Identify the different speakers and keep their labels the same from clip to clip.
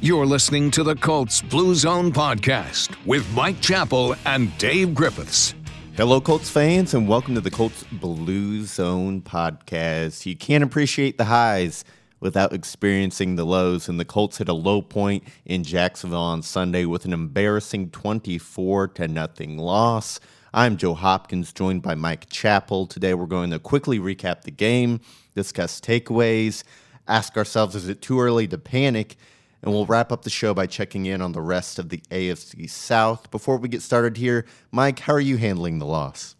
Speaker 1: You're listening to the Colts Blue Zone podcast with Mike Chappell and Dave Griffiths.
Speaker 2: Hello, Colts fans, and welcome to the Colts Blue Zone podcast. You can't appreciate the highs without experiencing the lows, and the Colts hit a low point in Jacksonville on Sunday with an embarrassing 24 to nothing loss. I'm Joe Hopkins, joined by Mike Chappell. Today, we're going to quickly recap the game, discuss takeaways, ask ourselves, is it too early to panic? And we'll wrap up the show by checking in on the rest of the AFC South. Before we get started here, Mike, how are you handling the loss?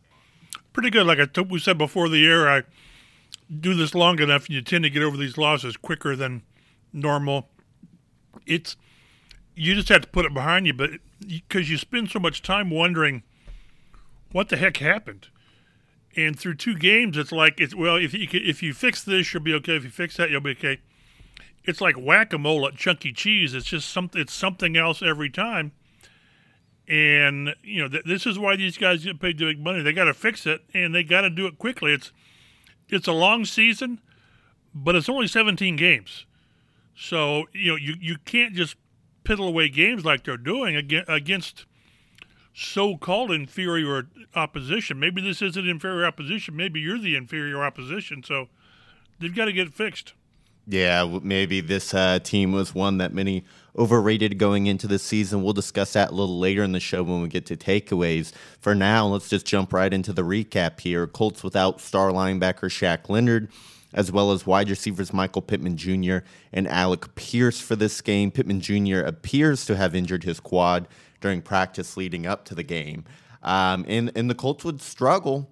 Speaker 3: Pretty good. Like I t- we said before the year, I do this long enough, and you tend to get over these losses quicker than normal. It's you just have to put it behind you, but because you spend so much time wondering what the heck happened, and through two games, it's like it's well, if you if you fix this, you'll be okay. If you fix that, you'll be okay it's like whack a mole at Chuck E. Cheese. It's just something. It's something else every time. And you know th- this is why these guys get paid big money. They got to fix it, and they got to do it quickly. It's it's a long season, but it's only 17 games. So you know you you can't just piddle away games like they're doing against so-called inferior opposition. Maybe this isn't inferior opposition. Maybe you're the inferior opposition. So they've got to get fixed.
Speaker 2: Yeah, maybe this uh, team was one that many overrated going into the season. We'll discuss that a little later in the show when we get to takeaways. For now, let's just jump right into the recap here. Colts without star linebacker Shaq Leonard, as well as wide receivers Michael Pittman Jr. and Alec Pierce for this game. Pittman Jr. appears to have injured his quad during practice leading up to the game. Um, and, and the Colts would struggle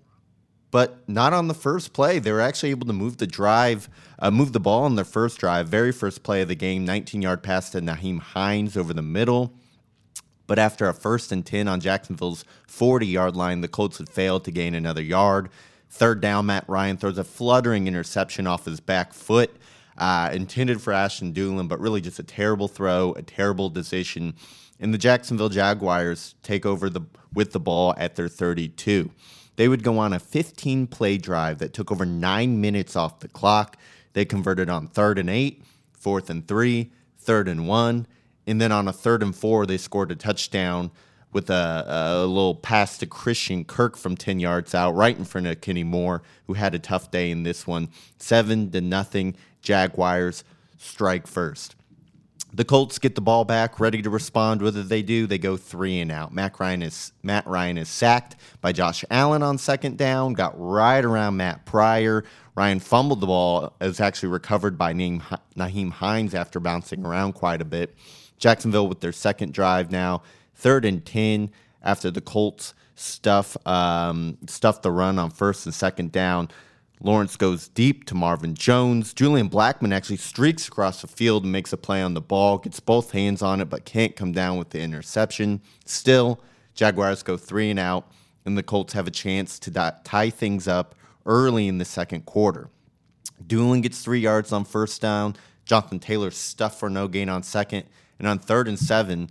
Speaker 2: but not on the first play. They were actually able to move the drive, uh, move the ball on their first drive, very first play of the game, 19 yard pass to Nyheim Hines over the middle. But after a first and 10 on Jacksonville's 40 yard line, the Colts had failed to gain another yard. Third down, Matt Ryan throws a fluttering interception off his back foot, uh, intended for Ashton Dulin, but really just a terrible throw, a terrible decision. And the Jacksonville Jaguars take over the with the ball at their 32. They would go on a 15 play drive that took over nine minutes off the clock. They converted on third and eight, fourth and three, third and one. And then on a third and four, they scored a touchdown with a, a little pass to Christian Kirk from 10 yards out, right in front of Kenny Moore, who had a tough day in this one. Seven to nothing. Jaguars strike first. The Colts get the ball back, ready to respond. Whether they do, they go three and out. Matt Ryan is Matt Ryan is sacked by Josh Allen on second down. Got right around Matt Pryor. Ryan fumbled the ball. It was actually recovered by Nyheim Hines after bouncing around quite a bit. Jacksonville with their second drive now, third and ten after the Colts stuff um, stuff the run on first and second down. Lawrence goes deep to Marvin Jones. Julian Blackmon actually streaks across the field and makes a play on the ball, gets both hands on it, but can't come down with the interception. Still, Jaguars go three and out, and the Colts have a chance to tie things up early in the second quarter. Dulin gets three yards on first down. Jonathan Taylor stuffed for no gain on second. And on third and seven,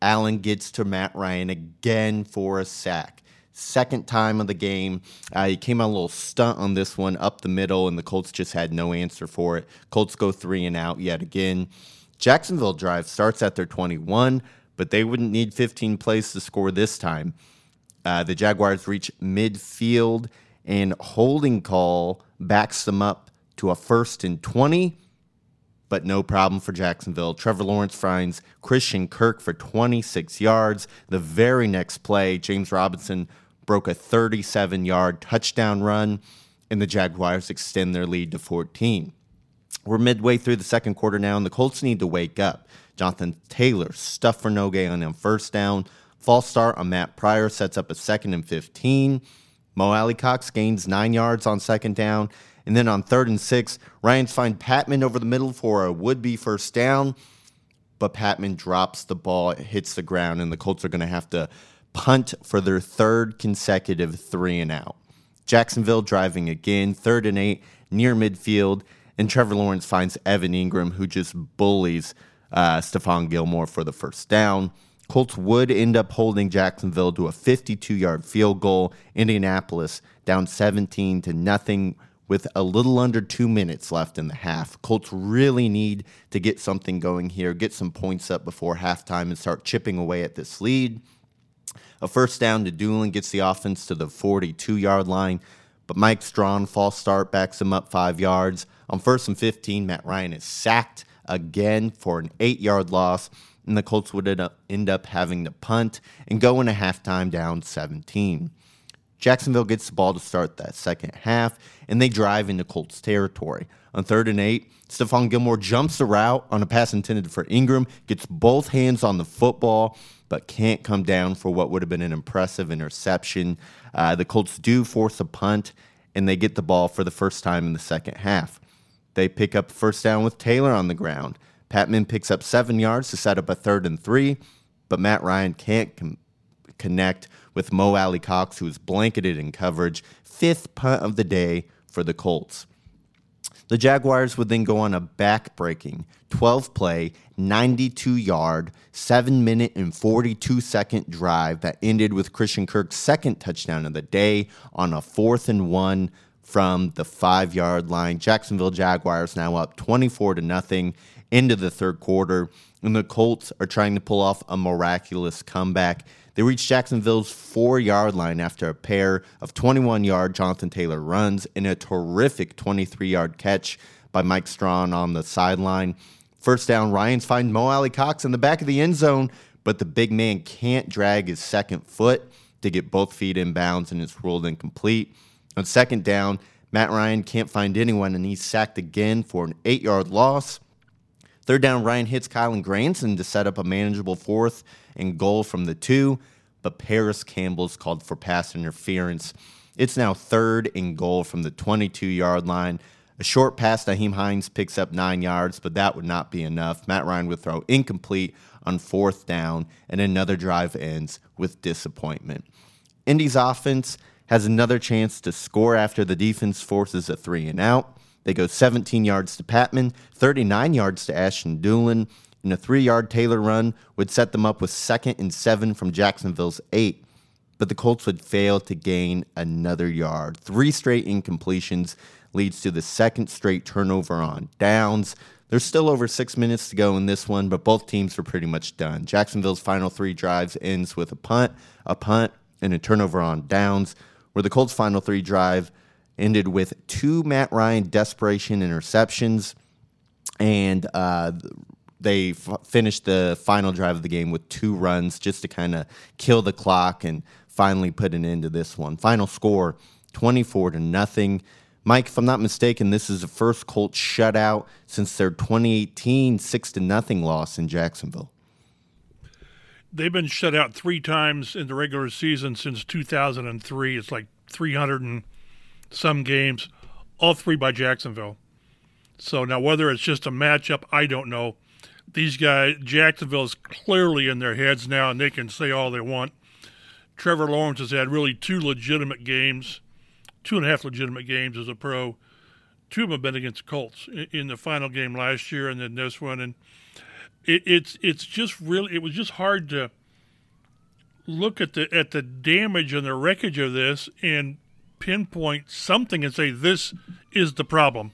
Speaker 2: Allen gets to Matt Ryan again for a sack second time of the game. Uh, he came on a little stunt on this one up the middle, and the Colts just had no answer for it. Colts go three and out yet again. Jacksonville drive starts at their 21, but they wouldn't need 15 plays to score this time. Uh, the Jaguars reach midfield, and holding call backs them up to a first and 20 but no problem for Jacksonville. Trevor Lawrence finds Christian Kirk for 26 yards. The very next play, James Robinson broke a 37 yard touchdown run, and the Jaguars extend their lead to 14. We're midway through the second quarter now, and the Colts need to wake up. Jonathan Taylor stuffed for no gain on first down. False start on Matt Pryor sets up a second and 15. Mo Alie-Cox gains nine yards on second down. And then on third and six, Ryans find Patmon over the middle for a would be first down. But Patmon drops the ball, it hits the ground, and the Colts are going to have to punt for their third consecutive three and out. Jacksonville driving again, third and eight, near midfield, and Trevor Lawrence finds Evan Engram, who just bullies uh, Stephon Gilmore for the first down. Colts would end up holding Jacksonville to a 52 yard field goal. Indianapolis down 17 to nothing with a little under two minutes left in the half. Colts really need to get something going here, get some points up before halftime, and start chipping away at this lead. A first down to Dulin gets the offense to the 42 yard line, but Mike Strachan, false start, backs him up five yards. On first and 15, Matt Ryan is sacked again for an eight yard loss, and the Colts would end up having to punt and go in into halftime down 17. Jacksonville gets the ball to start that second half, and they drive into Colts territory. On third and eight, Stephon Gilmore jumps the route on a pass intended for Engram, gets both hands on the football, but can't come down for what would have been an impressive interception. Uh, the Colts do force a punt, and they get the ball for the first time in the second half. They pick up first down with Taylor on the ground. Patmon picks up seven yards to set up a third and three, but Matt Ryan can't com- connect with Mo Alie-Cox, who is blanketed in coverage. Fifth punt of the day for the Colts. The Jaguars would then go on a back-breaking 12 play, 92 yard, 7 minute and 42 second drive that ended with Christian Kirk's second touchdown of the day on a fourth and one from the five yard line. Jacksonville Jaguars now up 24 to nothing into the third quarter, and the Colts are trying to pull off a miraculous comeback. They reach Jacksonville's four yard line after a pair of 21 yard Jonathan Taylor runs and a terrific 23 yard catch by Mike Strachan on the sideline. First down, Ryans find Mo Alie-Cox in the back of the end zone, but the big man can't drag his second foot to get both feet in bounds and it's ruled incomplete. On second down, Matt Ryan can't find anyone and he's sacked again for an eight yard loss. Third down, Ryan hits Kylen Granson to set up a manageable fourth and goal from the two, but Parris Campbell's called for pass interference. It's now third and goal from the 22 yard line. A short pass, Nyheim Hines picks up nine yards, but that would not be enough. Matt Ryan would throw incomplete on fourth down, and another drive ends with disappointment. Indy's offense has another chance to score after the defense forces a three and out. They go 17 yards to Patmon, 39 yards to Ashton Dulin, and a three yard Taylor run would set them up with second and seven from Jacksonville's eight. But the Colts would fail to gain another yard. Three straight incompletions leads to the second straight turnover on downs. There's still over six minutes to go in this one, but both teams are pretty much done. Jacksonville's final three drives ends with a punt, a punt, and a turnover on downs where the Colts' final three drive ended with two Matt Ryan desperation interceptions, and uh, they f- finished the final drive of the game with two runs just to kind of kill the clock and finally put an end to this one. Final score 24 to nothing. Mike, if I'm not mistaken, this is the first Colts shutout since their 2018 6 to nothing loss in Jacksonville.
Speaker 3: They've been shut out three times in the regular season since 2003. It's like 300 and some games, all three by Jacksonville. So now, whether it's just a matchup, I don't know. These guys, Jacksonville is clearly in their heads now, and they can say all they want. Trevor Lawrence has had really two legitimate games, two and a half legitimate games as a pro. Two of them have been against the Colts in the final game last year, and then this one. And it, it's it's just really it was just hard to look at the at the damage and the wreckage of this and pinpoint something and say this is the problem.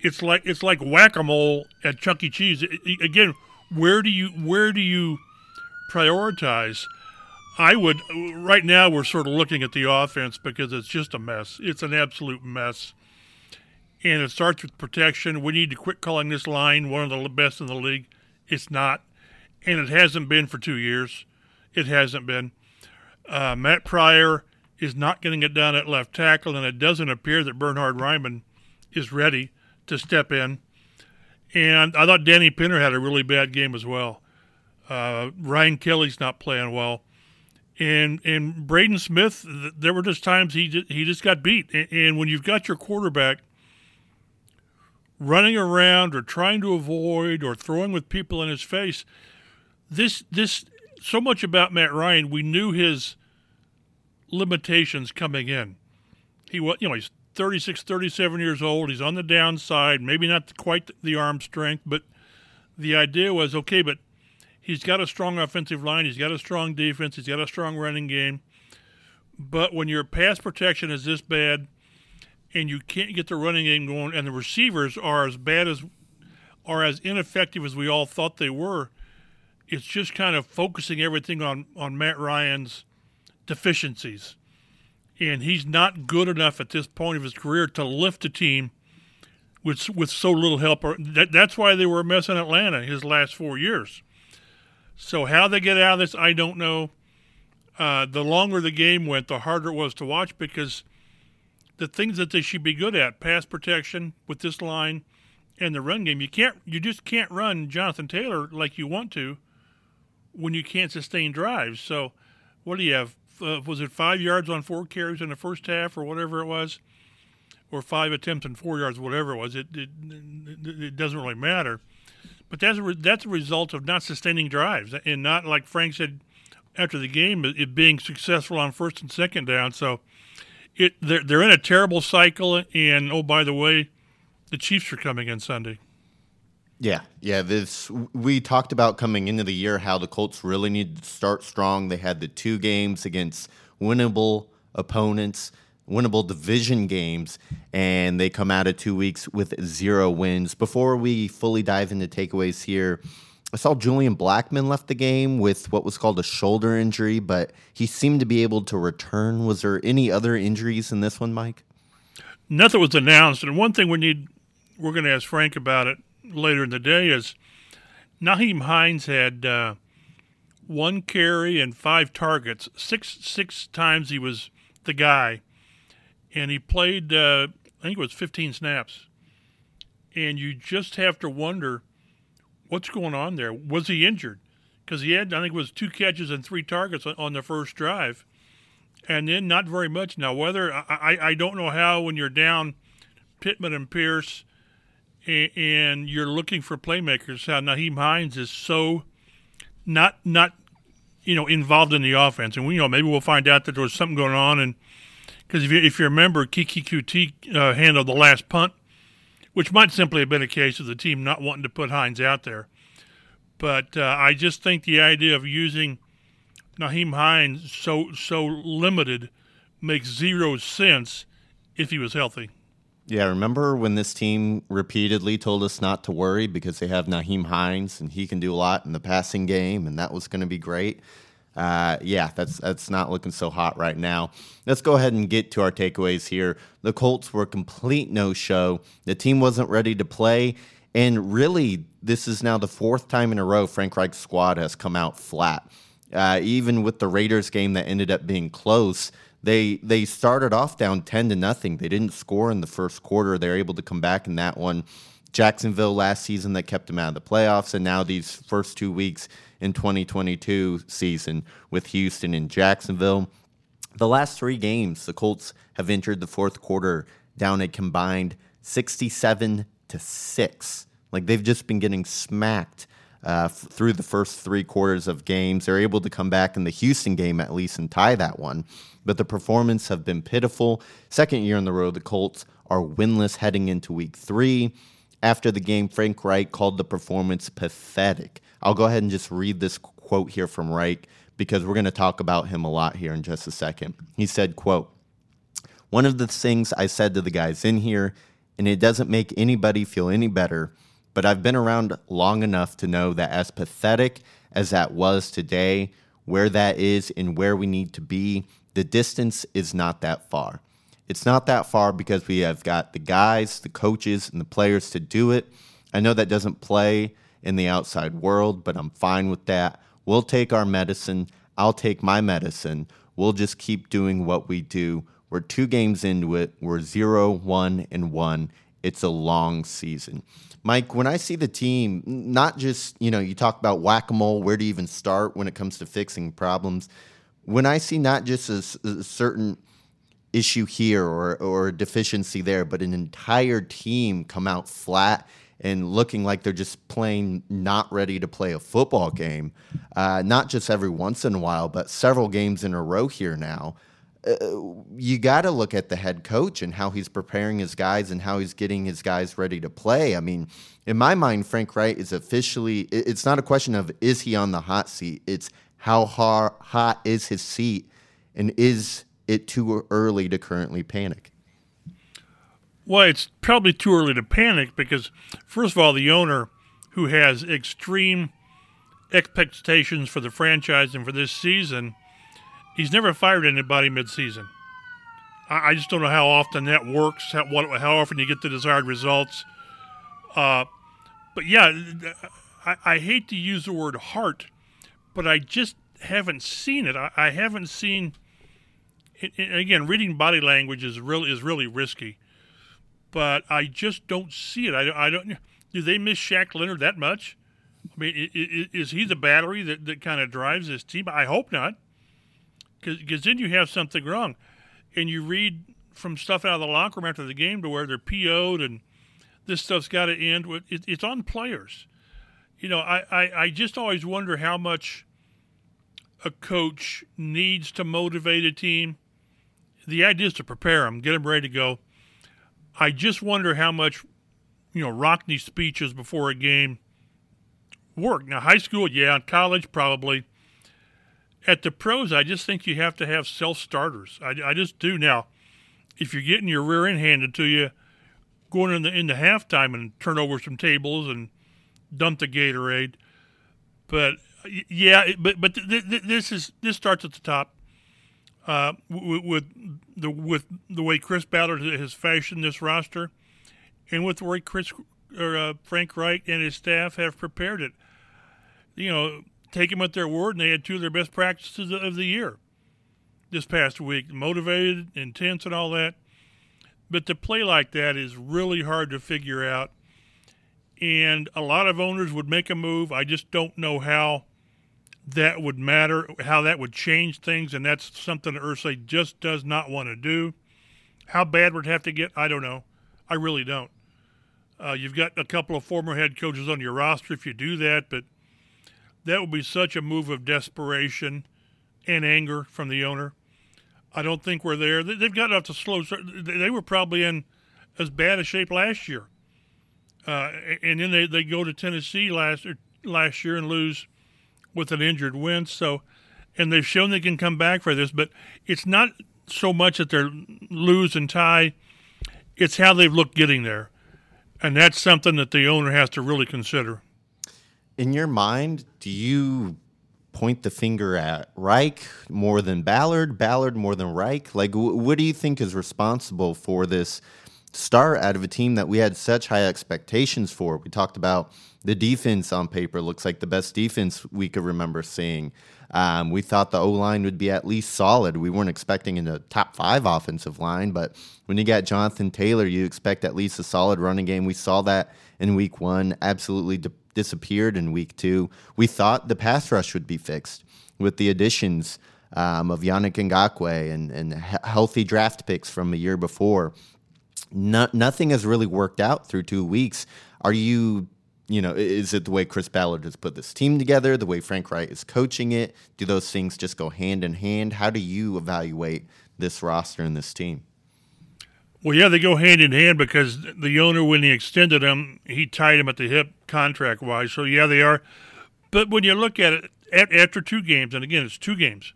Speaker 3: It's like it's like whack a mole at Chuck E. Cheese. Again, where do you where do you prioritize? I would right now we're sort of looking at the offense because it's just a mess. It's an absolute mess. And it starts with protection. We need to quit calling this line one of the best in the league. It's not, and it hasn't been for two years. It hasn't been. Uh, Matt Pryor is not getting it done at left tackle, and it doesn't appear that Bernhard Raimann is ready to step in. And I thought Danny Pinter had a really bad game as well. Uh, Ryan Kelly's not playing well, and and Braden Smith. There were just times he just, he just got beat. And, and when you've got your quarterback running around or trying to avoid or throwing with people in his face. This this so much about Matt Ryan, we knew his limitations coming in. He was you know, he's 36, 37 years old. He's on the downside, maybe not quite the arm strength, but the idea was okay, but he's got a strong offensive line, he's got a strong defense, he's got a strong running game. But when your pass protection is this bad, and you can't get the running game going, and the receivers are as bad as are as ineffective as we all thought they were. It's just kind of focusing everything on on Matt Ryan's deficiencies, and he's not good enough at this point of his career to lift a team with with so little help. That, that's why they were a mess in Atlanta his last four years. So how they get out of this, I don't know. Uh, the longer the game went, the harder it was to watch because the things that they should be good at, pass protection with this line and the run game, you can't, you just can't run Jonathan Taylor like you want to when you can't sustain drives. So, what do you have? Uh, was it five yards on four carries in the first half or whatever it was? or five attempts and four yards, whatever it was. It it, it doesn't really matter. But that's a re- that's a result of not sustaining drives and not like Frank said after the game, it being successful on first and second down. So it they're they're in a terrible cycle. And oh, by the way, the Chiefs are coming in Sunday.
Speaker 2: Yeah, yeah. This we talked about coming into the year how the Colts really needed to start strong. They had the two games against winnable opponents winnable division games, and they come out of two weeks with zero wins. Before we fully dive into takeaways here, I saw Julian Blackmon left the game with what was called a shoulder injury, but he seemed to be able to return. Was there any other injuries in this one, Mike?
Speaker 3: Nothing was announced. And one thing we need, we're going to ask Frank about it later in the day, is Nyheim Hines had uh, one carry and five targets. Six six times he was the guy and he played. Uh, I think it was 15 snaps, and you just have to wonder what's going on there. Was he injured? Because he had, I think, it was two catches and three targets on the first drive, and then not very much. Now, whether I, I don't know how when you're down Pittman and Pierce, and, you're looking for playmakers, how Nyheim Hines is so not not you know involved in the offense, and we you know maybe we'll find out that there was something going on and because if you, if you remember, Keke Coutee uh, handled the last punt, which might simply have been a case of the team not wanting to put Hines out there. But uh, I just think the idea of using Nyheim Hines so so limited makes zero sense if he was healthy.
Speaker 2: Yeah, remember when this team repeatedly told us not to worry because they have Nyheim Hines and he can do a lot in the passing game and that was going to be great uh, yeah, that's that's not looking so hot right now. Let's go ahead and get to our takeaways here. The Colts were a complete no-show. The team wasn't ready to play, and really, this is now the fourth time in a row Frank Reich's squad has come out flat. Uh, even with the Raiders game that ended up being close, they they started off down ten to nothing. They didn't score in the first quarter. They're able to come back in that one. Jacksonville last season that kept them out of the playoffs, and now these first two weeks in 2022 season with Houston and Jacksonville. The last three games, the Colts have entered the fourth quarter down a combined 67 to six. Like they've just been getting smacked uh, f- through the first three quarters of games. They're able to come back in the Houston game at least and tie that one. But the performance have been pitiful. Second year in the row, the Colts are winless heading into week three. After the game, Frank Reich called the performance pathetic. I'll go ahead and just read this quote here from Reich because we're going to talk about him a lot here in just a second. He said, quote, one of the things I said to the guys in here, and it doesn't make anybody feel any better, but I've been around long enough to know that as pathetic as that was today, where that is and where we need to be, the distance is not that far. It's not that far because we have got the guys, the coaches, and the players to do it. I know that doesn't play in the outside world, but I'm fine with that. We'll take our medicine. I'll take my medicine. We'll just keep doing what we do. We're two games into it. We're zero, one, and one. It's a long season. Mike, when I see the team, not just, you know, you talk about whack a mole, where to even start when it comes to fixing problems. When I see not just a, a certain issue here or, or a deficiency there, but an entire team come out flat and looking like they're just playing not ready to play a football game, uh, not just every once in a while, but several games in a row here now. You got to look at the head coach and how he's preparing his guys and how he's getting his guys ready to play. I mean, in my mind, Frank Reich is officially, it's not a question of is he on the hot seat, it's how hot is his seat and is it too early to currently panic?
Speaker 3: Well, it's probably too early to panic because, first of all, the owner, who has extreme expectations for the franchise and for this season, he's never fired anybody midseason. I, I just don't know how often that works, how, what, how often you get the desired results. Uh, but yeah, I, I, hate to use the word heart, but I just haven't seen it. I, I haven't seen. It, it, again, reading body language is really is really risky, but I just don't see it. I, I don't. Do they miss Shaq Leonard that much? I mean, is he the battery that, that kind of drives this team? I hope not, because then you have something wrong. And you read from stuff out of the locker room after the game to where they're PO'd and this stuff's got to end. It, it's on players. You know, I, I, I just always wonder how much a coach needs to motivate a team. The idea is to prepare them, get them ready to go. I just wonder how much, you know, Rockne speeches before a game work. Now, high school, yeah, college, probably. At the pros, I just think you have to have self starters. I, I just do. Now, if you're getting your rear end handed to you, going in the in the halftime and turn over some tables and dump the Gatorade, but yeah, but but th- th- this is this starts at the top. Uh, with, with the with the way Chris Ballard has fashioned this roster, and with the way Chris or uh, Frank Reich and his staff have prepared it you know, take them at their word, and they had two of their best practices of the year this past week. Motivated, intense, and all that. But to play like that is really hard to figure out. And a lot of owners would make a move. I just don't know how that would matter, how that would change things. And that's something Irsay just does not want to do. How bad would have to get? I don't know. I really don't. Uh, you've got a couple of former head coaches on your roster if you do that, but – that would be such a move of desperation and anger from the owner. I don't think we're there. They've got off to slow. They were probably in as bad a shape last year, uh, and then they, they go to Tennessee last er, last year and lose with an injured Wentz. So, and they've shown they can come back for this. But it's not so much that they're lose and tie; it's how they've looked getting there, and that's something that the owner has to really consider
Speaker 2: in your mind, do you point the finger at Reich more than Ballard, Ballard more than Reich? Like, w- what do you think is responsible for this star out of a team that we had such high expectations for? We talked about the defense on paper looks like the best defense we could remember seeing. Um, we thought the O line would be at least solid. We weren't expecting a top five offensive line, but when you got Jonathan Taylor, you expect at least a solid running game. We saw that in week one. Absolutely de- disappeared in week two. We thought the pass rush would be fixed with the additions um, of Yannick Ngakoue and, and healthy draft picks from a year before. No, nothing has really worked out through two weeks. Are you, you know, is it the way Chris Ballard has put this team together, the way Frank Reich is coaching it? Do those things just go hand in hand? How do you evaluate this roster and this team?
Speaker 3: Well, yeah, they go hand in hand because the owner, when he extended them, he tied him at the hip contract wise. So, yeah, they are. But when you look at it, after two games, and again, it's two games,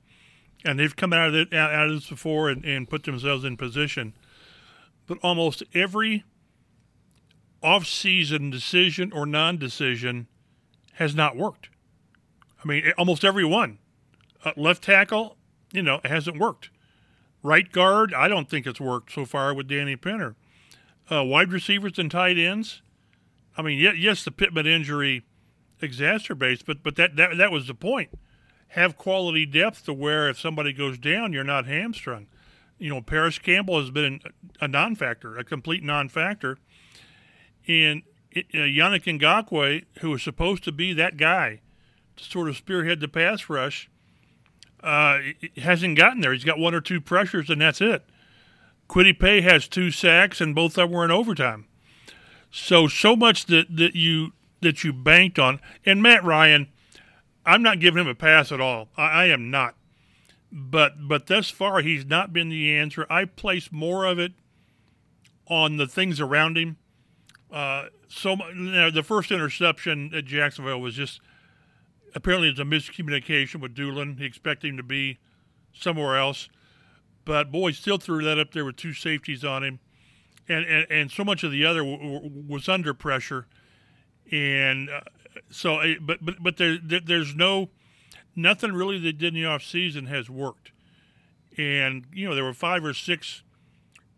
Speaker 3: and they've come out of, out of this before and, and put themselves in position. But almost every off-season decision or non-decision has not worked. I mean, almost every one. Uh, left tackle, you know, hasn't worked. Right guard, I don't think it's worked so far with Danny Pinter. Uh, wide receivers and tight ends. I mean, yes, the Pittman injury exacerbates, but but that, that that was the point. Have quality depth to where if somebody goes down, you're not hamstrung. You know, Parris Campbell has been a non-factor, a complete non-factor, and it, uh, Yannick Ngakoue, who was supposed to be that guy to sort of spearhead the pass rush, uh, hasn't gotten there. He's got one or two pressures, and that's it. Kwity Paye has two sacks, and both of them were in overtime. So so much that, that you that you banked on, and Matt Ryan, I'm not giving him a pass at all. I, I am not. But but thus far, he's not been the answer. I place more of it on the things around him. Uh, so you know, the first interception at Jacksonville was just apparently it's a miscommunication with Dulin. He expected him to be somewhere else. But boy, still threw that up there with two safeties on him. and and, and so much of the other w- w- was under pressure, and uh, so uh, but but but there, there there's no nothing really they did in the off season has worked, and you know there were five or six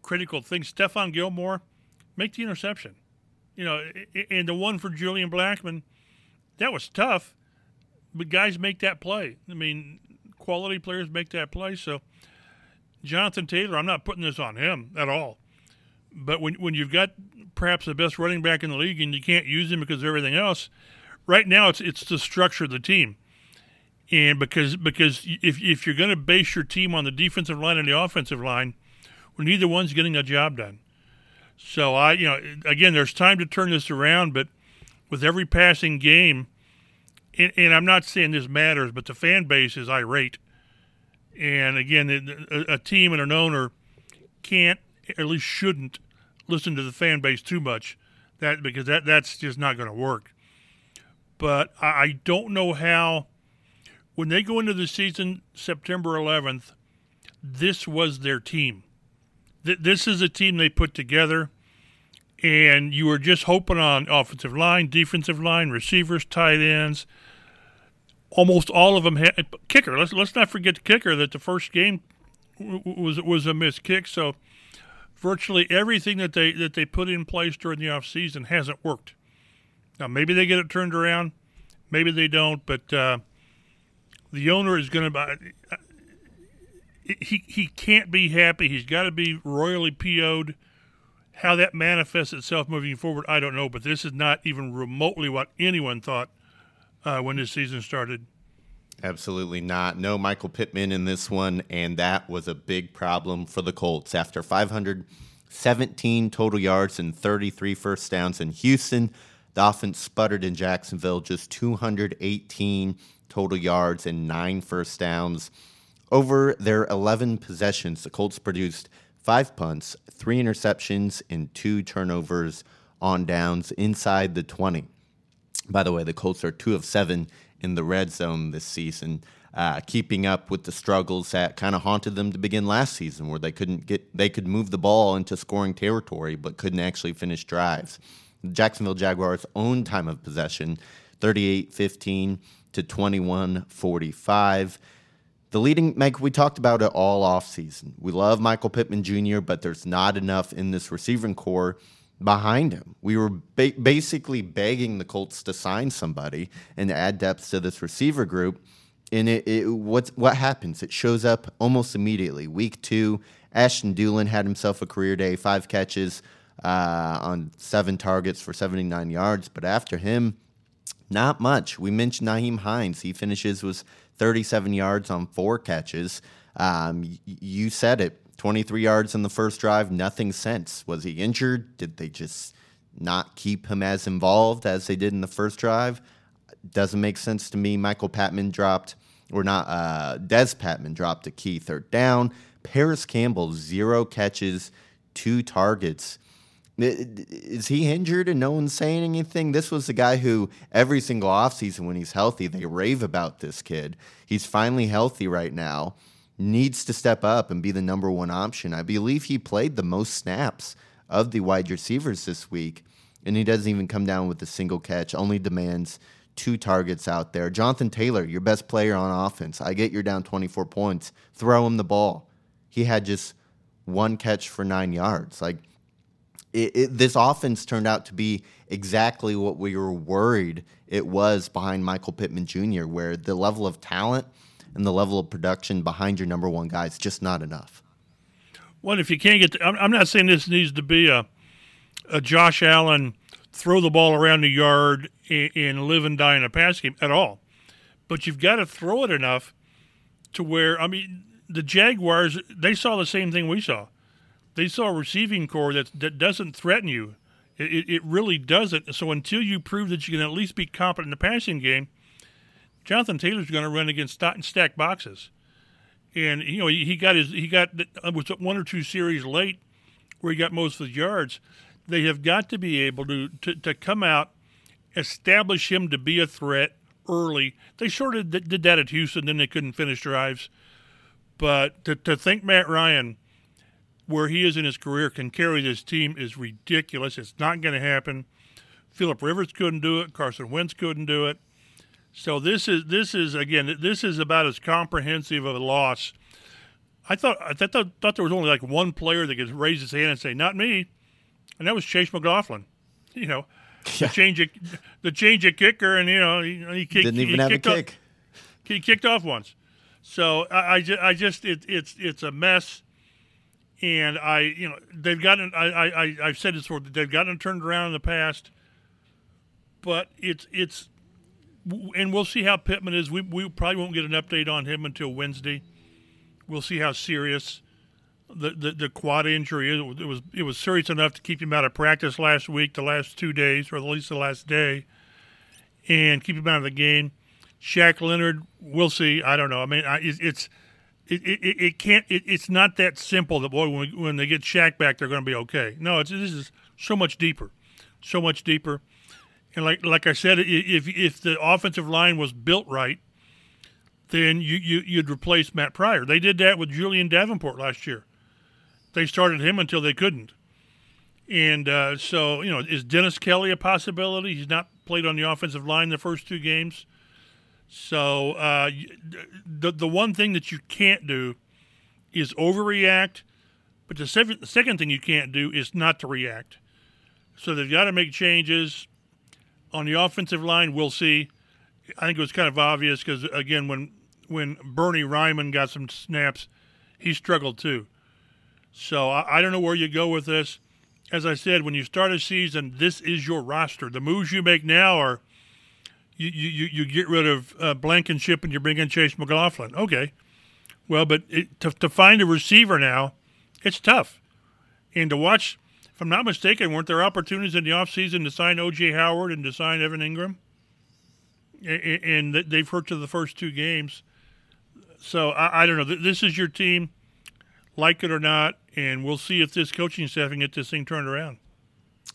Speaker 3: critical things. Stephon Gilmore make the interception, you know, and the one for Julian Blackmon that was tough, but guys make that play. I mean, quality players make that play. So Jonathan Taylor, I'm not putting this on him at all. But when when you've got perhaps the best running back in the league and you can't use him because of everything else, right now it's it's the structure of the team. And because because if if you're going to base your team on the defensive line and the offensive line, well, neither one's getting a job done. So I, you know, again, there's time to turn this around, but with every passing game, and, and I'm not saying this matters, but the fan base is irate. And again, a, a team and an owner can't, at least shouldn't, listen to the fan base too much. That because that that's just not going to work. But I, I don't know how. When they go into the season September 11th, this was their team. Th- this is a team they put together and you were just hoping on offensive line, defensive line, receivers, tight ends. Almost all of them had kicker. Let's let's not forget the kicker that the first game was was a missed kick. So virtually everything that they that they put in place during the off season hasn't worked. Now maybe they get it turned around, maybe they don't. But uh, the owner is going to. He he can't be happy. He's got to be royally PO'd how that manifests itself moving forward, I don't know, but this is not even remotely what anyone thought uh, when this season started.
Speaker 2: Absolutely not. No Michael Pittman in this one, and that was a big problem for the Colts. After 517 total yards and 33 first downs in Houston, the offense sputtered in Jacksonville, just 218 total yards and nine first downs. Over their 11 possessions, the Colts produced five punts, three interceptions, and two turnovers on downs inside the 20. By the way, the Colts are two of seven in the red zone this season, uh, keeping up with the struggles that kind of haunted them to begin last season, where they couldn't get they could move the ball into scoring territory but couldn't actually finish drives. Jacksonville Jaguars' own time of possession, 38-15 to 21-45. The leading, Mike, we talked about it all offseason. We love Michael Pittman Jr., but there's not enough in this receiving corps behind him. We were ba- basically begging the Colts to sign somebody and add depth to this receiver group. And it, it what's what happens? It shows up almost immediately. Week two, Ashton Dulin had himself a career day, five catches uh, on seven targets for 79 yards. But after him, not much. We mentioned Nyheim Hines. He finishes with 37 yards on four catches. Um, you said it 23 yards in the first drive, nothing since. Was he injured? Did they just not keep him as involved as they did in the first drive? Doesn't make sense to me. Michael Patman dropped, or not, uh, Dez Patmon dropped a key third down. Parris Campbell, zero catches, two targets. Is he injured and no one's saying anything? This was the guy who every single offseason when he's healthy, they rave about this kid. He's finally healthy right now, needs to step up and be the number one option. I believe he played the most snaps of the wide receivers this week, and he doesn't even come down with a single catch, only demands two targets out there. Jonathan Taylor, your best player on offense. I get you're down 24 points. Throw him the ball. He had just one catch for nine yards. Like, it, it, this offense turned out to be exactly what we were worried it was behind Michael Pittman Jr., where the level of talent and the level of production behind your number one guy is just not enough.
Speaker 3: Well, if you can't get, to, I'm, not saying this needs to be a, a Josh Allen throw the ball around the yard and, and live and die in a pass game at all, but you've got to throw it enough to where I mean the Jaguars they saw the same thing we saw they saw a receiving corps that that doesn't threaten you. It, it really doesn't. So until you prove that you can at least be competent in the passing game, Jonathan Taylor's going to run against stack boxes. And you know he, he got his he got uh, was one or two series late where he got most of the yards. They have got to be able to, to, to come out, establish him to be a threat early. They sort of did that at Houston, then they couldn't finish drives. But to, to think Matt Ryan where he is in his career can carry this team is ridiculous. It's not going to happen. Philip Rivers couldn't do it. Carson Wentz couldn't do it. So this is this is again this is about as comprehensive of a loss. I thought I thought, thought there was only like one player that could raise his hand and say not me, and that was Chase McLaughlin. You know, yeah. the change of, the change of kicker, and you know he, he kicked,
Speaker 2: didn't even have a kick.
Speaker 3: Off, he kicked off once. So I, I just, I just it, it's it's a mess, and I you know they've gotten I I I've said this before they've gotten turned around in the past, but it's it's and we'll see how Pittman is. We we probably won't get an update on him until Wednesday. We'll see how serious the, the, the quad injury is. It was it was serious enough to keep him out of practice last week, the last two days, or at least the last day, and keep him out of the game. Shaq Leonard, we'll see. I don't know. I mean, it's, it's it, it, it can't. It, it's not that simple. That boy, when, when they get Shaq back, they're going to be okay. No, it's this is so much deeper, so much deeper. And like like I said, if if the offensive line was built right, then you, you you'd replace Matt Pryor. They did that with Julian Davenport last year. They started him until they couldn't. And uh, so you know, is Dennis Kelly a possibility? He's not played on the offensive line the first two games. So uh, the the one thing that you can't do is overreact, but the second, second thing you can't do is not to react. So they've got to make changes on the offensive line, we'll see. I think it was kind of obvious because again, when when Bernie Raimann got some snaps, he struggled too. So I, I, don't know where you go with this. As I said, when you start a season, this is your roster. The moves you make now are you you, you get rid of uh, Blankenship and you bring in Chase McLaughlin. Okay, well, but it, to to find a receiver now, it's tough, and to watch if I'm not mistaken, weren't there opportunities in the offseason to sign O.J. Howard and to sign Evan Engram? And they've hurt to the first two games. So I, don't know. This is your team, like it or not, and we'll see if this coaching staff can get this thing turned around.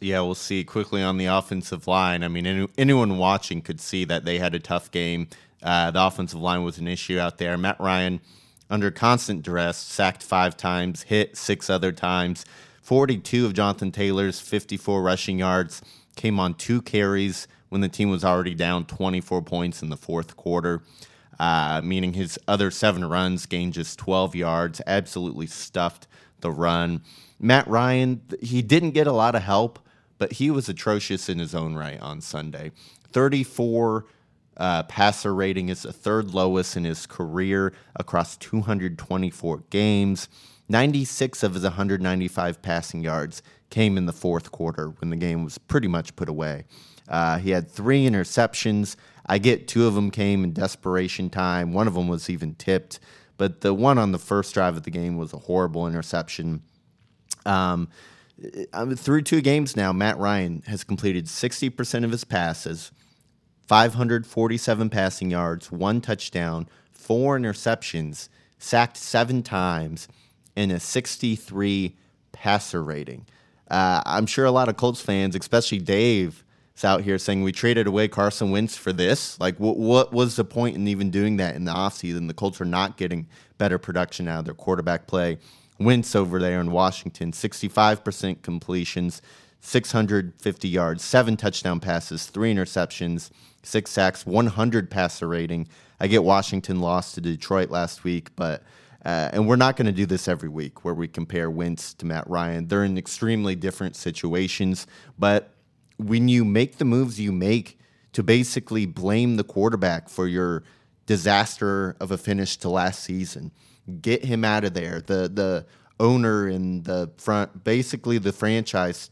Speaker 2: Yeah, we'll see quickly on the offensive line. I mean, anyone watching could see that they had a tough game. Uh, the offensive line was an issue out there. Matt Ryan, under constant duress, sacked five times, hit six other times. 42 of Jonathan Taylor's 54 rushing yards came on two carries when the team was already down 24 points in the fourth quarter, uh, meaning his other seven runs gained just 12 yards, absolutely stuffed the run. Matt Ryan, he didn't get a lot of help, but he was atrocious in his own right on Sunday. 34 uh, passer rating is the third lowest in his career across 224 games. 96 of his 195 passing yards came in the fourth quarter when the game was pretty much put away. Uh, he had three interceptions. I get two of them came in desperation time. One of them was even tipped, but the one on the first drive of the game was a horrible interception. Um, through two games now, Matt Ryan has completed 60% of his passes, 547 passing yards, one touchdown, four interceptions, sacked seven times and a 63 passer rating. Uh, I'm sure a lot of Colts fans, especially Dave, is out here saying we traded away Carson Wentz for this. Like, what, what was the point in even doing that in the offseason? The Colts are not getting better production out of their quarterback play. Wentz over there in Washington, 65% completions, 650 yards, seven touchdown passes, three interceptions, six sacks, 100 passer rating. I get Washington lost to Detroit last week, but uh, and we're not going to do this every week where we compare Wentz to Matt Ryan. They're in extremely different situations. But when you make the moves you make to basically blame the quarterback for your disaster of a finish to last season, get him out of there. The the owner in the front, basically the franchise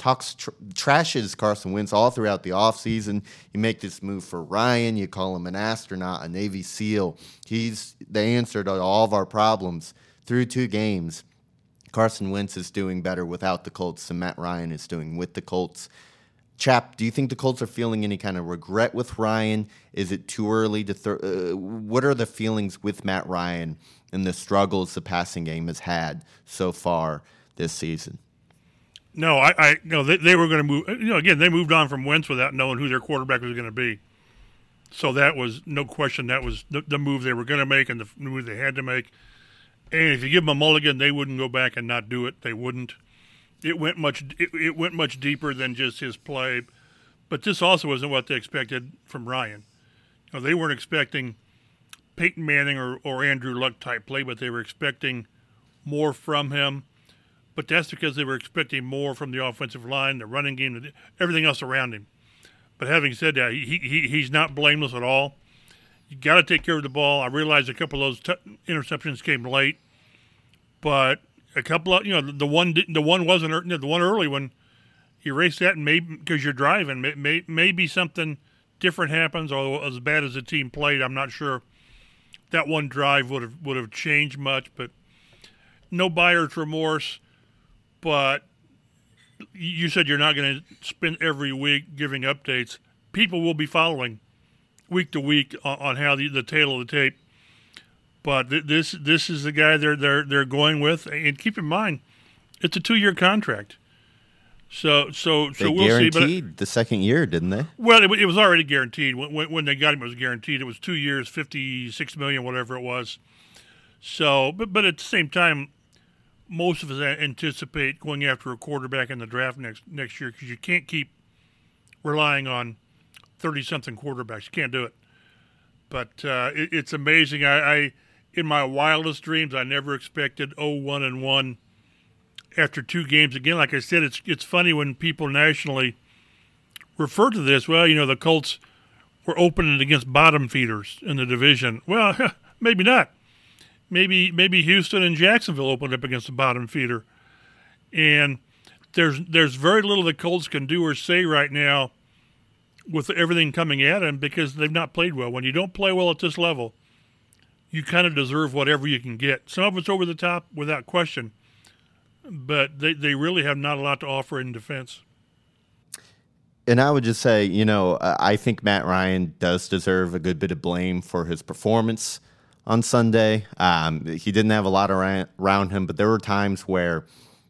Speaker 2: talks tr- trashes Carson Wentz all throughout the offseason. You make this move for Ryan, you call him an astronaut, a Navy SEAL. He's the answer to all of our problems through two games. Carson Wentz is doing better without the Colts than Matt Ryan is doing with the Colts. Chap, do you think the Colts are feeling any kind of regret with Ryan? Is it too early to? Th- uh, what are the feelings with Matt Ryan and the struggles the passing game has had so far this season?
Speaker 3: No, I, I no, they, they were going to move. You know, again, they moved on from Wentz without knowing who their quarterback was going to be. So that was no question. That was the, the move they were going to make and the move they had to make. And if you give them a mulligan, they wouldn't go back and not do it. They wouldn't. It went much. It, it went much deeper than just his play, but this also wasn't what they expected from Ryan. You know, they weren't expecting Peyton Manning or, or Andrew Luck type play, but they were expecting more from him. But that's because they were expecting more from the offensive line, the running game, everything else around him. But having said that, he, he he's not blameless at all. You got to take care of the ball. I realize a couple of those t- interceptions came late, but a couple of you know the one the one wasn't the one early one. You erase that and maybe because you're driving, may, maybe something different happens. Or as bad as the team played, I'm not sure that one drive would have would have changed much. But no buyer's remorse. But you said you're not going to spend every week giving updates. People will be following week to week on, on how the, the tale of the tape. But th- this this is the guy they're they're they're going with, and keep in mind, it's a two year contract. So so so
Speaker 2: they
Speaker 3: we'll
Speaker 2: guaranteed
Speaker 3: see.
Speaker 2: But the second year, didn't they?
Speaker 3: Well, it, it was already guaranteed when, when, when they got him. It was guaranteed. It was two years, fifty six million, whatever it was. So, but but at the same time, most of us anticipate going after a quarterback in the draft next next year because you can't keep relying on thirty something quarterbacks. You can't do it. But uh, it, it's amazing. I, I, in my wildest dreams, I never expected 0-1 and one after two games. Again, like I said, it's it's funny when people nationally refer to this. Well, you know, the Colts were opening against bottom feeders in the division. Well, maybe not. Maybe maybe Houston and Jacksonville opened up against the bottom feeder, and there's there's very little the Colts can do or say right now with everything coming at them because they've not played well. When you don't play well at this level, you kind of deserve whatever you can get. Some of it's over the top without question, but they, they really have not a lot to offer in defense.
Speaker 2: And I would just say, you know, I think Matt Ryan does deserve a good bit of blame for his performance on Sunday. Um, he didn't have a lot around him, but there were times where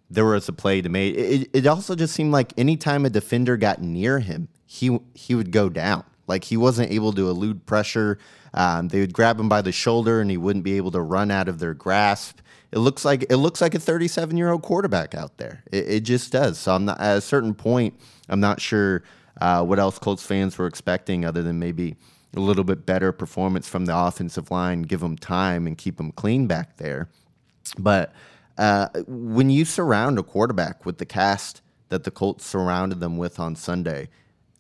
Speaker 2: there was a play to make. It, it also just seemed like anytime a defender got near him, he he would go down. Like he wasn't able to elude pressure. Um, they would grab him by the shoulder, and he wouldn't be able to run out of their grasp. It looks like it looks like a 37 year old quarterback out there. It, it, just does. So I'm not, at a certain point, I'm not sure uh, what else Colts fans were expecting, other than maybe a little bit better performance from the offensive line, give them time and keep them clean back there. But uh, when you surround a quarterback with the cast that the Colts surrounded them with on Sunday,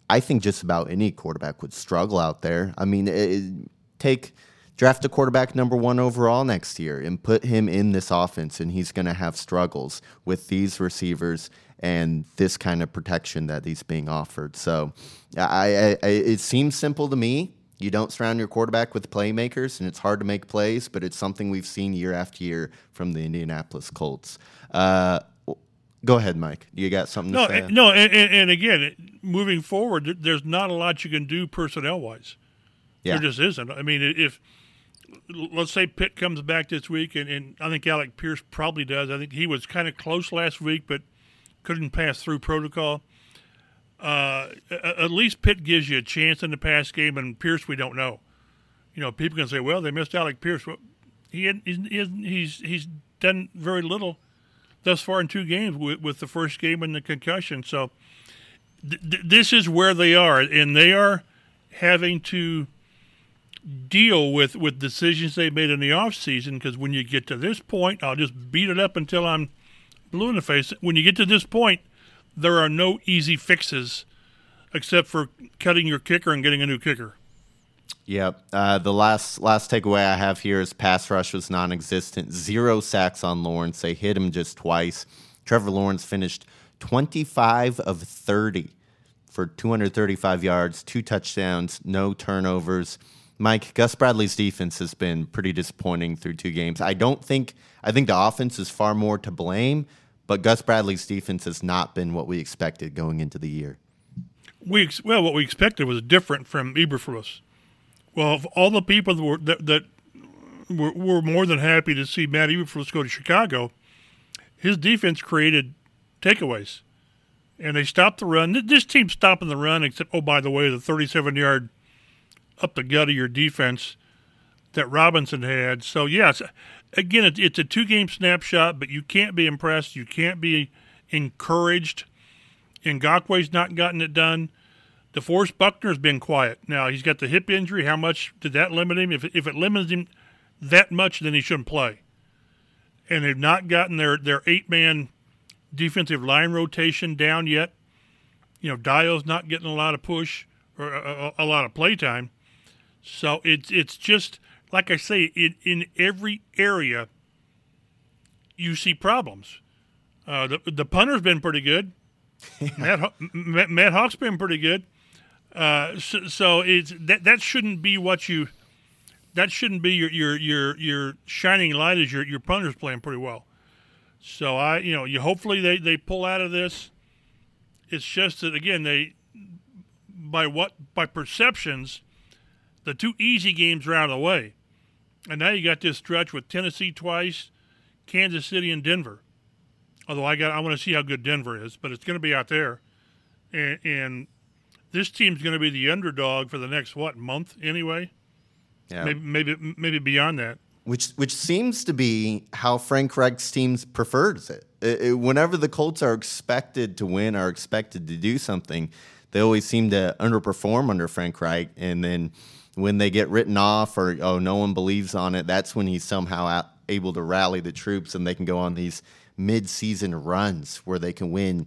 Speaker 2: I think just about any quarterback would struggle out there. I mean, it, take draft a quarterback number one overall next year and put him in this offense, and he's going to have struggles with these receivers and this kind of protection that he's being offered. So, I, I, it seems simple to me. You don't surround your quarterback with playmakers, and it's hard to make plays, but it's something we've seen year after year from the Indianapolis Colts. Uh, Go ahead, Mike. You got something
Speaker 3: no,
Speaker 2: to say?
Speaker 3: No, and, and again, moving forward, there's not a lot you can do personnel wise. Yeah. There just isn't. I mean, if let's say Pitt comes back this week, and, and I think Alec Pierce probably does. I think he was kind of close last week, but couldn't pass through protocol. Uh, at least Pitt gives you a chance in the pass game, and Pierce we don't know. You know, people can say, "Well, they missed Alec Pierce." Well, he he's, he's he's done very little thus far in two games with, with the first game and the concussion. So th- th- this is where they are, and they are having to deal with, with decisions they made in the offseason because when you get to this point, I'll just beat it up until I'm blue in the face. When you get to this point, there are no easy fixes except for cutting your kicker and getting a new kicker.
Speaker 2: Yep. Uh, the last last takeaway I have here is pass rush was non-existent. Zero sacks on Lawrence. They hit him just twice. Trevor Lawrence finished 25 of 30 for 235 yards, two touchdowns, no turnovers. Mike, Gus Bradley's defense has been pretty disappointing through two games. I don't think I think the offense is far more to blame, but Gus Bradley's defense has not been what we expected going into the year.
Speaker 3: We well, what we expected was different from Eberflus. Well, of all the people that were, that, that were, were, more than happy to see Matt Eberflus go to Chicago, his defense created takeaways, and they stopped the run. This team stopping the run, except oh by the way, the 37 yard up the gut of your defense that Robinson had. So yes, again, it, it's a two-game snapshot, but you can't be impressed. You can't be encouraged. Ngakoue's not gotten it done. DeForest Buckner's been quiet. Now he's got the hip injury. How much did that limit him? If if it limits him that much, then he shouldn't play. And they've not gotten their their eight man defensive line rotation down yet. You know, Dayo's not getting a lot of push or a, a, a lot of play time. So it's it's just like I say, in in every area you see problems. Uh, the the punter's been pretty good. Matt, Matt Matt Haack's been pretty good. Uh, so, so, it's that that shouldn't be what you that shouldn't be your your your your shining light is your your punter's playing pretty well. So I you know you hopefully they they pull out of this. It's just that again they by what by perceptions, the two easy games are out of the way, and now you got this stretch with Tennessee twice, Kansas City and Denver. Although I got I want to see how good Denver is, but it's going to be out there, and, and this team's going to be the underdog for the next what month anyway.
Speaker 2: Yeah.
Speaker 3: Maybe maybe maybe beyond that.
Speaker 2: Which which seems to be how Frank Reich's teams prefers it. It, it. Whenever the Colts are expected to win, are expected to do something, they always seem to underperform under Frank Reich, and then when they get written off or oh no one believes on it, that's when he's somehow able to rally the troops and they can go on these mid-season runs where they can win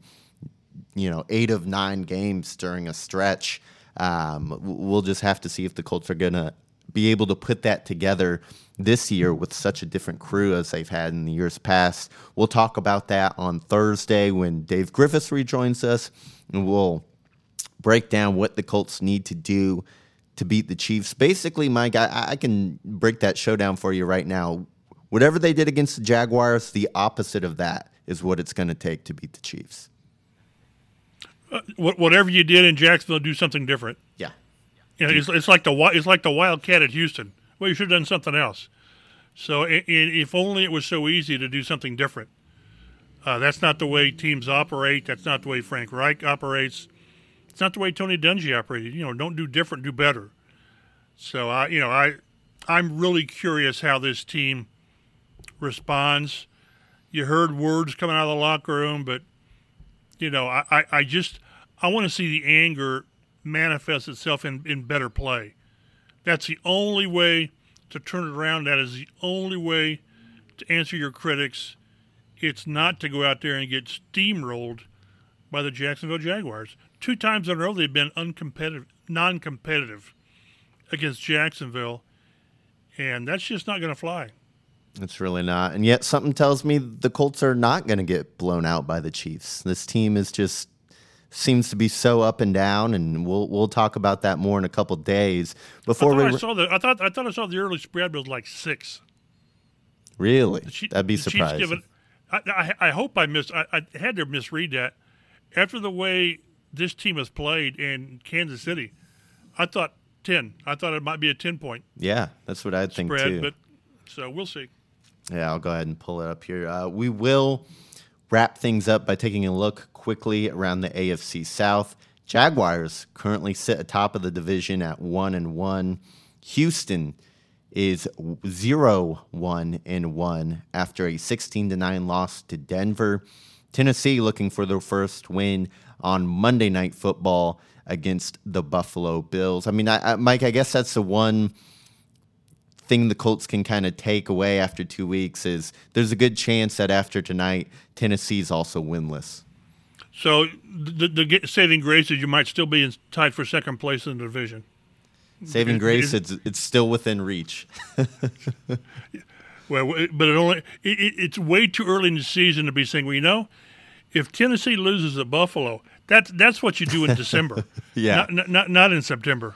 Speaker 2: you know eight of nine games during a stretch. Um, we'll just have to see if the Colts are gonna be able to put that together this year with such a different crew as they've had in the years past. We'll talk about that on Thursday when Dave Griffiths rejoins us, and we'll break down what the Colts need to do to beat the Chiefs. Basically, Mike, I, I can break that show down for you right now. Whatever they did against the Jaguars, the opposite of that is what it's going to take to beat the Chiefs.
Speaker 3: Uh, whatever you did in Jacksonville, do something different.
Speaker 2: Yeah,
Speaker 3: you know, it's, it's like the it's like the Wildcat at Houston. Well, you should have done something else. So, it, it, if only it was so easy to do something different. Uh, that's not the way teams operate. That's not the way Frank Reich operates. It's not the way Tony Dungy operated. You know, don't do different, do better. So I, you know, I, I'm really curious how this team responds. You heard words coming out of the locker room, but you know, I, I, I just I want to see the anger manifest itself in, in better play. That's the only way to turn it around. That is the only way to answer your critics. It's not to go out there and get steamrolled by the Jacksonville Jaguars. Two times in a row they've been uncompetitive, non-competitive against Jacksonville, and that's just not going to fly.
Speaker 2: It's really not. And yet something tells me the Colts are not going to get blown out by the Chiefs. This team is just seems to be so up and down, and we'll we'll talk about that more in a couple days. Before
Speaker 3: I
Speaker 2: we
Speaker 3: I saw the I thought I thought I saw the early spread was like six.
Speaker 2: Really,
Speaker 3: Chief,
Speaker 2: that'd be surprising.
Speaker 3: It, I, I, I, hope I missed. I, I had to misread that. After the way this team has played in Kansas City, I thought ten. I thought it might be a ten point.
Speaker 2: Yeah, that's what I think
Speaker 3: spread,
Speaker 2: too.
Speaker 3: But so we'll see.
Speaker 2: Yeah, I'll go ahead and pull it up here. Uh, we will wrap things up by taking a look quickly around the AFC South. Jaguars currently sit atop of the division at one and one. Houston is zero one and one after a sixteen to nine loss to Denver. Tennessee looking for their first win on Monday Night Football against the Buffalo Bills. I mean, I, I, Mike, I guess that's the one thing the Colts can kind of take away after two weeks is there's a good chance that after tonight, Tennessee's also winless.
Speaker 3: So the, the saving grace is you might still be in, tied for second place in the division.
Speaker 2: Saving grace, it's it's still within reach.
Speaker 3: well, but it only it, it's way too early in the season to be saying, well, you know, if Tennessee loses at Buffalo, that's that's what you do in December.
Speaker 2: yeah,
Speaker 3: not, not not in September.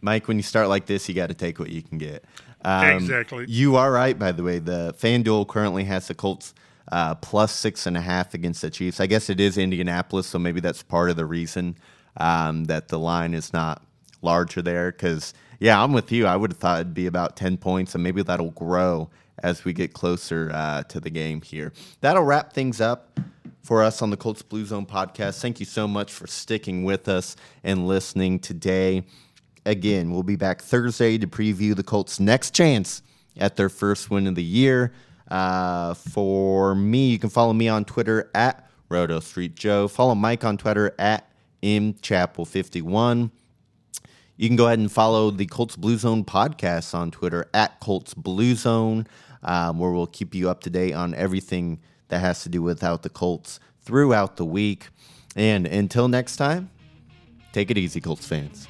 Speaker 2: Mike, when you start like this, you got to take what you can get.
Speaker 3: Um, exactly.
Speaker 2: You are right, by the way. The FanDuel currently has the Colts uh, plus six and a half against the Chiefs. I guess it is Indianapolis, so maybe that's part of the reason um, that the line is not larger there. Because, yeah, I'm with you. I would have thought it'd be about 10 points, and maybe that'll grow as we get closer uh, to the game here. That'll wrap things up for us on the Colts Blue Zone podcast. Thank you so much for sticking with us and listening today. again, we'll be back Thursday to preview the Colts' next chance at their first win of the year. Uh, for me, you can follow me on Twitter at Roto Street Joe. Follow Mike on Twitter at mchappell51. You can go ahead and follow the Colts Blue Zone podcast on Twitter at Colts Blue Zone, um, where we'll keep you up to date on everything that has to do without the Colts throughout the week. And until next time, take it easy, Colts fans.